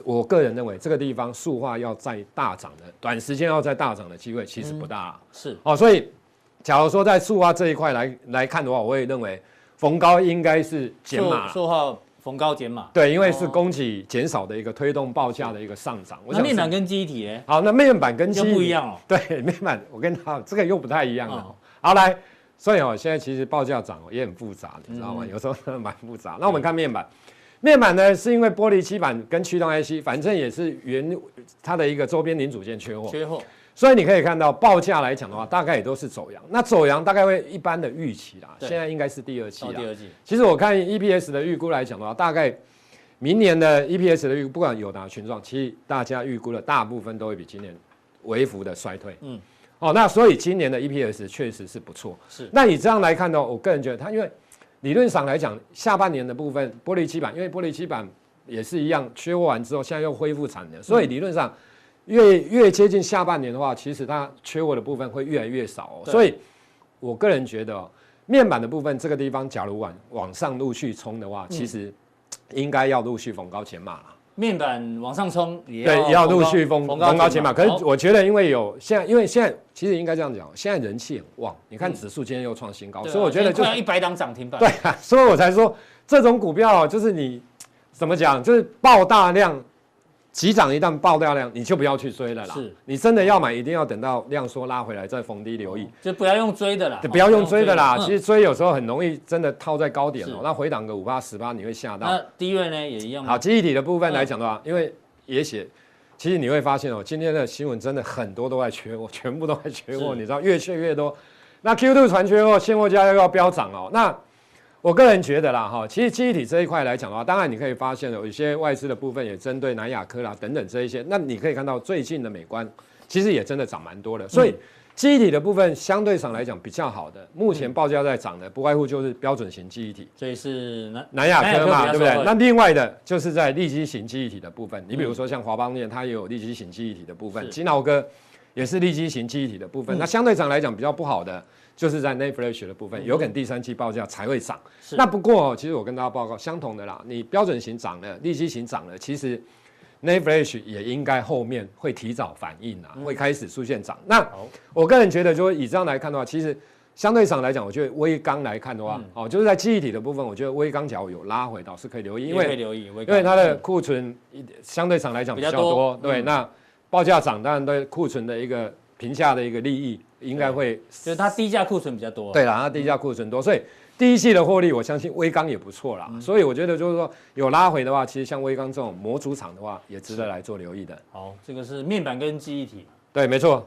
我个人认为这个地方塑化要再大涨的，短时间要再大涨的机会其实不大。是哦，所以假如说在塑化这一块来来看的话，我也认为逢高应该是减码。塑化逢高减码。对，因为是供给减少的一个推动报价的一个上涨。那面板跟记忆体呢？好，那面板跟记忆体不一样哦。对，面板我跟他这个又不太一样了。好来，所以哦，现在其实报价涨也很复杂，你知道吗？有时候蛮复杂。那我们看面板，面板呢是因为玻璃基板跟驱动 IC，反正也是原它的一个周边零组件缺货，缺货。所以你可以看到报价来讲的话，大概也都是走阳。那走阳大概会一般的预期啦，现在应该是第二季啦。第二季。其实我看 EPS 的预估来讲的话，大概。明年的 EPS 的预估，不管有达群状，其实大家预估的大部分都会比今年微幅的衰退。嗯，哦，那所以今年的 EPS 确实是不错。是，那你这样来看的话，我个人觉得它，因为理论上来讲，下半年的部分玻璃基板，因为玻璃基板也是一样，缺货完之后，现在又恢复产能，所以理论上越越接近下半年的话，其实它缺货的部分会越来越少。所以我个人觉得，面板的部分这个地方，假如往往上陆续冲的话，其实。应该要陆续逢高减码了，面板往上冲，对，也要陆续逢逢高减码。可是我觉得，因为有现在，因为现在其实应该这样讲，现在人气很旺。你看指数今天又创新高，所以我觉得就一百档涨停板。对啊，所以我才说这种股票就是你怎么讲，就是爆大量。急涨一旦爆掉量，你就不要去追了啦。是，你真的要买，一定要等到量缩拉回来再逢低留意。就不要用追的啦，就不要用追的啦。其实追有时候很容易真的套在高点哦，那回档个五八十八，你会吓到。那低位呢也一样。好，记忆体的部分来讲的话，因为也写，其实你会发现哦，今天的新闻真的很多都在缺货，全部都在缺货，你知道越缺越多。那 Q2 传缺货，现货价又要飙涨哦，那。我个人觉得啦，哈，其实记忆体这一块来讲的话，当然你可以发现有一些外资的部分也针对南亚科啦等等这一些，那你可以看到最近的美观，其实也真的涨蛮多的。所以记忆体的部分相对上来讲比较好的，目前报价在涨的，不外乎就是标准型记忆体，所以是南南亚科嘛，对不对？那另外的就是在立基型记忆体的部分，你比如说像华邦电，它也有立基型记忆体的部分，金脑哥也是立基型记忆体的部分，那相对上来讲比较不好的。就是在 NAND Flash 的部分，有可能第三期报价才会涨。是那不过，其实我跟大家报告相同的啦，你标准型涨了，利息型涨了，其实 NAND Flash 也应该后面会提早反应啊，嗯、会开始出现涨。那好我个人觉得，就以这样来看的话，其实相对上来讲，我觉得威刚来看的话，哦、嗯，就是在记忆体的部分，我觉得威刚假如有拉回，倒是可以留意，因为因为它的库存相对上来讲比较多。多对，嗯、那报价涨，当然对库存的一个评价的一个利益。应该会，就是它低价库存比较多。对啦，它低价库存多，所以第一季的获利，我相信威刚也不错啦。所以我觉得就是说有拉回的话，其实像威刚这种模组厂的话，也值得来做留意的。好，这个是面板跟记忆体。对，没错。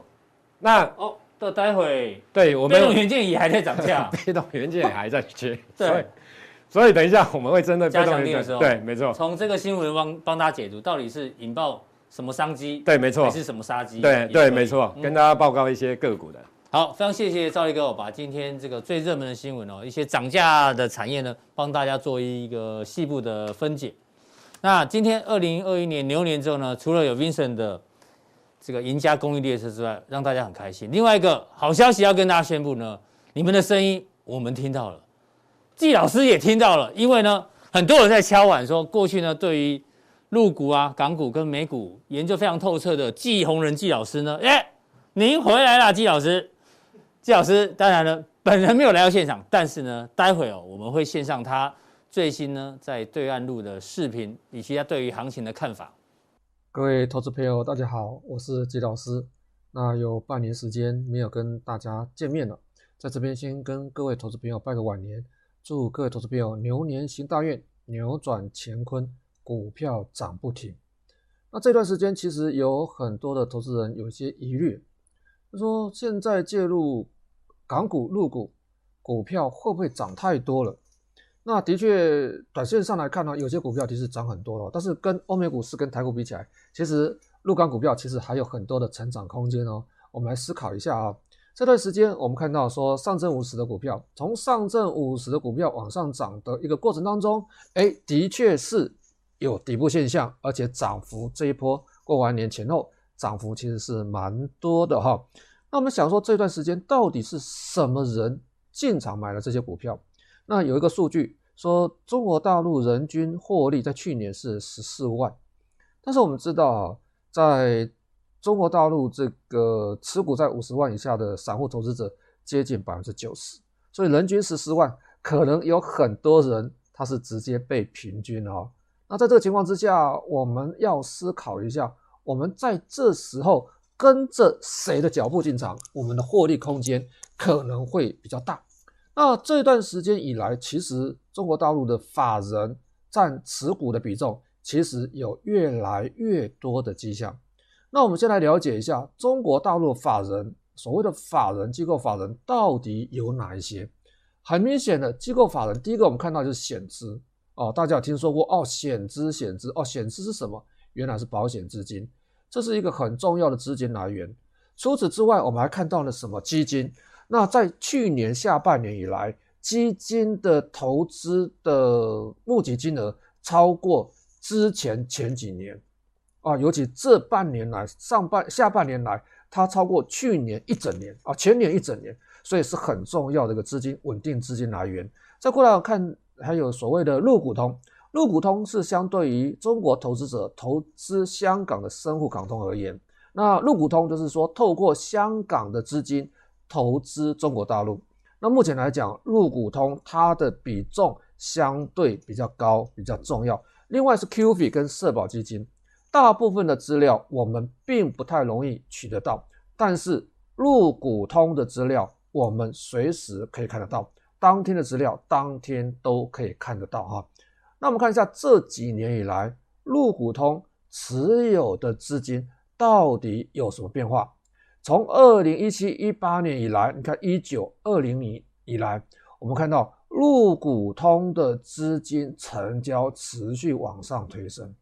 那哦，到待会，对我们被动元件也还在涨价，被动元件也还在缺。对，所以等一下我们会针对被动元件的时候，对，没错。从这个新闻帮帮大家解读，到底是引爆什么商机？对，没错。是什么杀机？对对，没错。跟大家报告一些个股的。好，非常谢谢赵力哥，我把今天这个最热门的新闻哦，一些涨价的产业呢，帮大家做一个细部的分解。那今天二零二一年牛年之后呢，除了有 Vincent 的这个赢家公益列车之外，让大家很开心。另外一个好消息要跟大家宣布呢，你们的声音我们听到了，季老师也听到了，因为呢，很多人在敲碗说，过去呢，对于陆股啊、港股跟美股研究非常透彻的季鸿仁季老师呢，耶，您回来了，季老师。季老师，当然了，本人没有来到现场，但是呢，待会哦，我们会献上他最新呢在对岸录的视频，以及他对于行情的看法。各位投资朋友，大家好，我是季老师。那有半年时间没有跟大家见面了，在这边先跟各位投资朋友拜个晚年，祝各位投资朋友牛年行大运，扭转乾坤，股票涨不停。那这段时间其实有很多的投资人有一些疑虑，就说现在介入。港股、陆股股票会不会涨太多了？那的确，短线上来看呢，有些股票其实涨很多了。但是跟欧美股市、跟台股比起来，其实陆港股票其实还有很多的成长空间哦。我们来思考一下啊，这段时间我们看到说，上证五十的股票，从上证五十的股票往上涨的一个过程当中，哎，的确是有底部现象，而且涨幅这一波过完年前后，涨幅其实是蛮多的哈。那我们想说，这段时间到底是什么人进场买了这些股票？那有一个数据说，中国大陆人均获利在去年是十四万，但是我们知道啊，在中国大陆这个持股在五十万以下的散户投资者接近百分之九十，所以人均十四万，可能有很多人他是直接被平均了哦。那在这个情况之下，我们要思考一下，我们在这时候。跟着谁的脚步进场，我们的获利空间可能会比较大。那这段时间以来，其实中国大陆的法人占持股的比重，其实有越来越多的迹象。那我们先来了解一下中国大陆法人，所谓的法人机构法人到底有哪一些？很明显的机构法人，第一个我们看到就是险资哦，大家有听说过哦，险资险资哦，险资是什么？原来是保险资金。这是一个很重要的资金来源。除此之外，我们还看到了什么基金？那在去年下半年以来，基金的投资的募集金额超过之前前几年啊，尤其这半年来，上半下半年来，它超过去年一整年啊，前年一整年，所以是很重要的一个资金稳定资金来源。再过来看，还有所谓的陆股通。陆股通是相对于中国投资者投资香港的深沪港通而言，那陆股通就是说透过香港的资金投资中国大陆。那目前来讲，陆股通它的比重相对比较高，比较重要。另外是 QF 跟社保基金，大部分的资料我们并不太容易取得到，但是陆股通的资料我们随时可以看得到，当天的资料当天都可以看得到哈。那我们看一下这几年以来，陆股通持有的资金到底有什么变化？从二零一七一八年以来，你看一九二零年以来，我们看到陆股通的资金成交持续往上推升，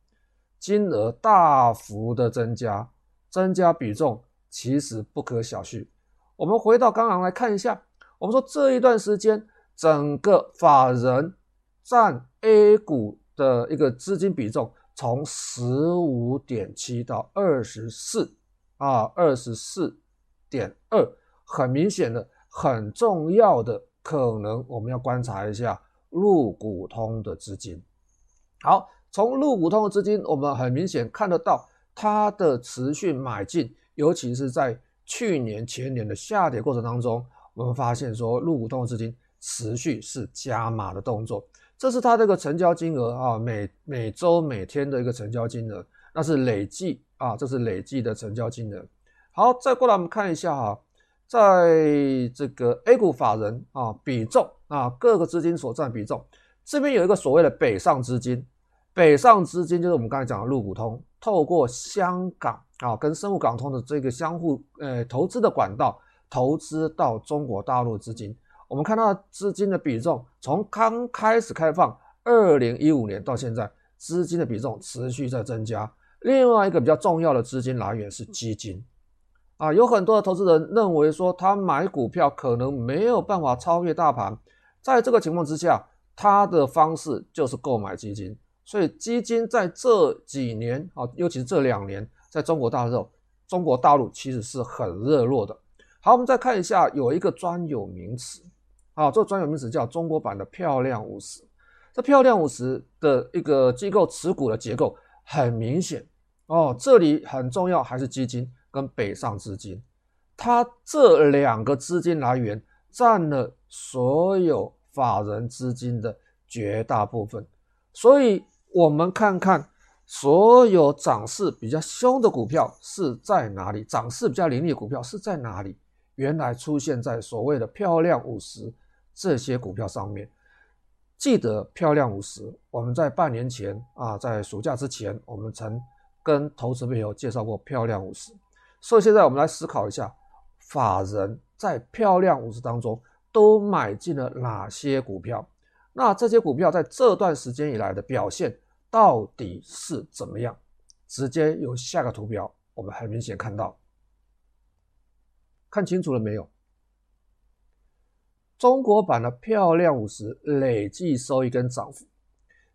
金额大幅的增加，增加比重其实不可小觑。我们回到刚刚来看一下，我们说这一段时间整个法人占 A 股的一个资金比重从十五点七到二十四啊，二十四点二，很明显的，很重要的，可能我们要观察一下入股通的资金。好，从入股通的资金，我们很明显看得到它的持续买进，尤其是在去年前年的下跌过程当中，我们发现说入股通的资金持续是加码的动作。这是它这个成交金额啊，每每周每天的一个成交金额，那是累计啊，这是累计的成交金额。好，再过来我们看一下哈，在这个 A 股法人啊比重啊各个资金所占比重，这边有一个所谓的北上资金，北上资金就是我们刚才讲的陆股通，透过香港啊跟深沪港通的这个相互呃投资的管道，投资到中国大陆资金。我们看到资金的比重从刚开始开放，二零一五年到现在，资金的比重持续在增加。另外一个比较重要的资金来源是基金，啊，有很多的投资人认为说，他买股票可能没有办法超越大盘，在这个情况之下，他的方式就是购买基金。所以基金在这几年啊，尤其是这两年，在中国大陆，中国大陆其实是很热络的。好，我们再看一下，有一个专有名词，啊，这个专有名词叫中国版的漂亮五十。这漂亮五十的一个机构持股的结构很明显哦，这里很重要还是基金跟北上资金，它这两个资金来源占了所有法人资金的绝大部分，所以。我们看看所有涨势比较凶的股票是在哪里？涨势比较凌厉的股票是在哪里？原来出现在所谓的漂亮五十这些股票上面。记得漂亮五十，我们在半年前啊，在暑假之前，我们曾跟投资朋友介绍过漂亮五十。所以现在我们来思考一下，法人在漂亮五十当中都买进了哪些股票？那这些股票在这段时间以来的表现到底是怎么样？直接由下个图表，我们很明显看到，看清楚了没有？中国版的漂亮五十累计收益跟涨幅，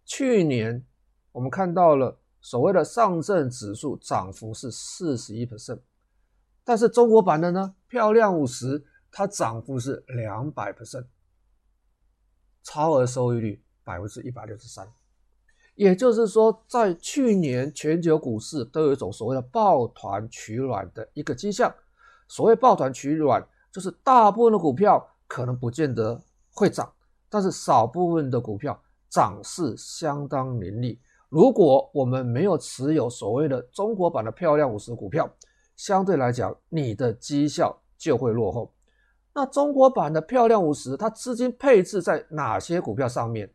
去年我们看到了所谓的上证指数涨幅是四十一 percent，但是中国版的呢，漂亮五十它涨幅是两百 percent。超额收益率百分之一百六十三，也就是说，在去年全球股市都有一种所谓的抱团取暖的一个迹象。所谓抱团取暖，就是大部分的股票可能不见得会涨，但是少部分的股票涨势相当凌厉。如果我们没有持有所谓的中国版的漂亮五十股票，相对来讲，你的绩效就会落后。那中国版的漂亮五十，它资金配置在哪些股票上面？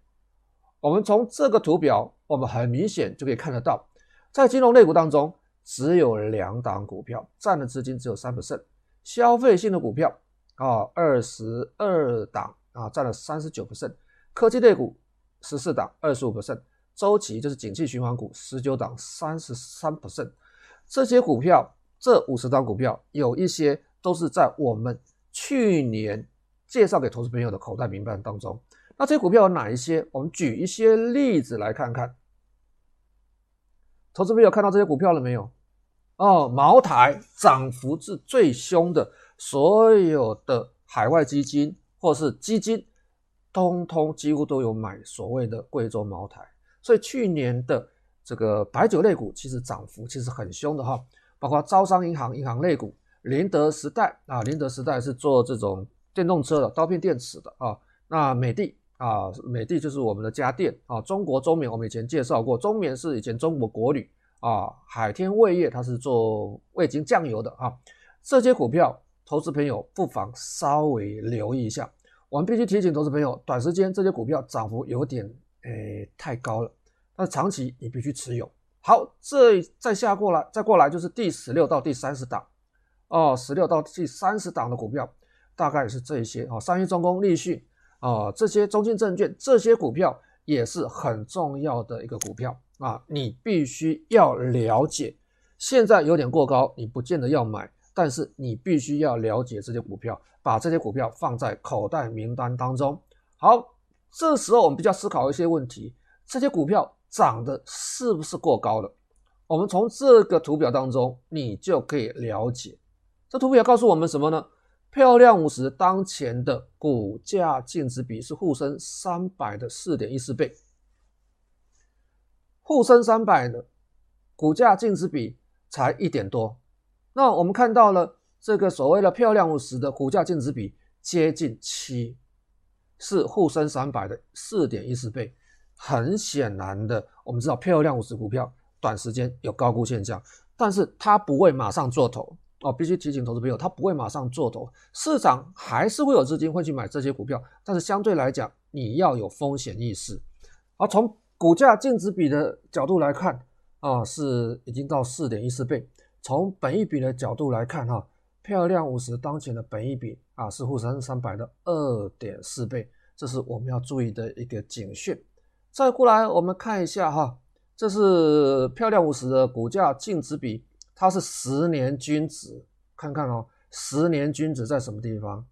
我们从这个图表，我们很明显就可以看得到，在金融类股当中，只有两档股票占的资金只有三 percent，消费性的股票啊二十二档啊占了三十九 percent，科技类股十四档二十五 percent，周期就是景气循环股十九档三十三 percent，这些股票这五十档股票有一些都是在我们。去年介绍给投资朋友的口袋名单当中，那这些股票有哪一些？我们举一些例子来看看。投资朋友看到这些股票了没有？哦，茅台涨幅是最凶的，所有的海外基金或是基金，通通几乎都有买所谓的贵州茅台。所以去年的这个白酒类股其实涨幅其实很凶的哈，包括招商银行银行类股。宁德时代啊，宁德时代是做这种电动车的刀片电池的啊。那美的啊，美的就是我们的家电啊。中国中棉我们以前介绍过，中棉是以前中国国旅啊。海天味业它是做味精酱油的啊。这些股票，投资朋友不妨稍微留意一下。我们必须提醒投资朋友，短时间这些股票涨幅有点诶、哎、太高了，但是长期你必须持有。好，这再下过来，再过来就是第十六到第三十档。哦，十六到第三十档的股票，大概是这一些哦。三一重工、立讯啊，这些中信证券这些股票也是很重要的一个股票啊，你必须要了解。现在有点过高，你不见得要买，但是你必须要了解这些股票，把这些股票放在口袋名单当中。好，这时候我们比较思考一些问题：这些股票涨的是不是过高了？我们从这个图表当中，你就可以了解。这图表告诉我们什么呢？漂亮五十当前的股价净值比是沪深三百的四点一四倍，沪深三百的股价净值比才一点多。那我们看到了这个所谓的漂亮五十的股价净值比接近七，是沪深三百的四点一四倍。很显然的，我们知道漂亮五十股票短时间有高估现象，但是它不会马上做头。哦，必须提醒投资朋友，他不会马上做头，市场还是会有资金会去买这些股票，但是相对来讲，你要有风险意识。而从股价净值比的角度来看，啊，是已经到四点一四倍。从本益比的角度来看，哈，漂亮五十当前的本益比啊，是沪深三百的二点四倍，这是我们要注意的一个警讯。再过来，我们看一下哈，这是漂亮五十的股价净值比。它是十年均值看看哦，十年均值在什么地方？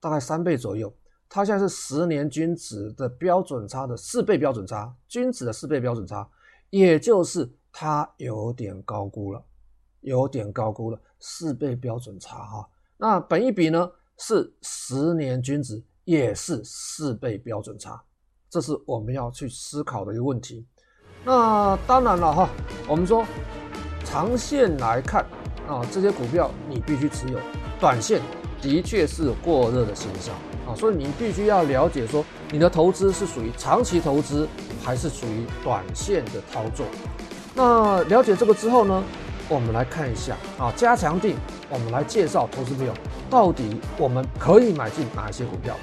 大概三倍左右。它现在是十年均值的标准差的四倍标准差，均值的四倍标准差，也就是它有点高估了，有点高估了四倍标准差哈。那本一比呢是十年均值，也是四倍标准差，这是我们要去思考的一个问题。那当然了哈，我们说长线来看啊，这些股票你必须持有，短线的确是过热的现象。啊，所以你必须要了解说，你的投资是属于长期投资，还是属于短线的操作。那了解这个之后呢，我们来看一下啊，加强定，我们来介绍投资朋友到底我们可以买进哪些股票。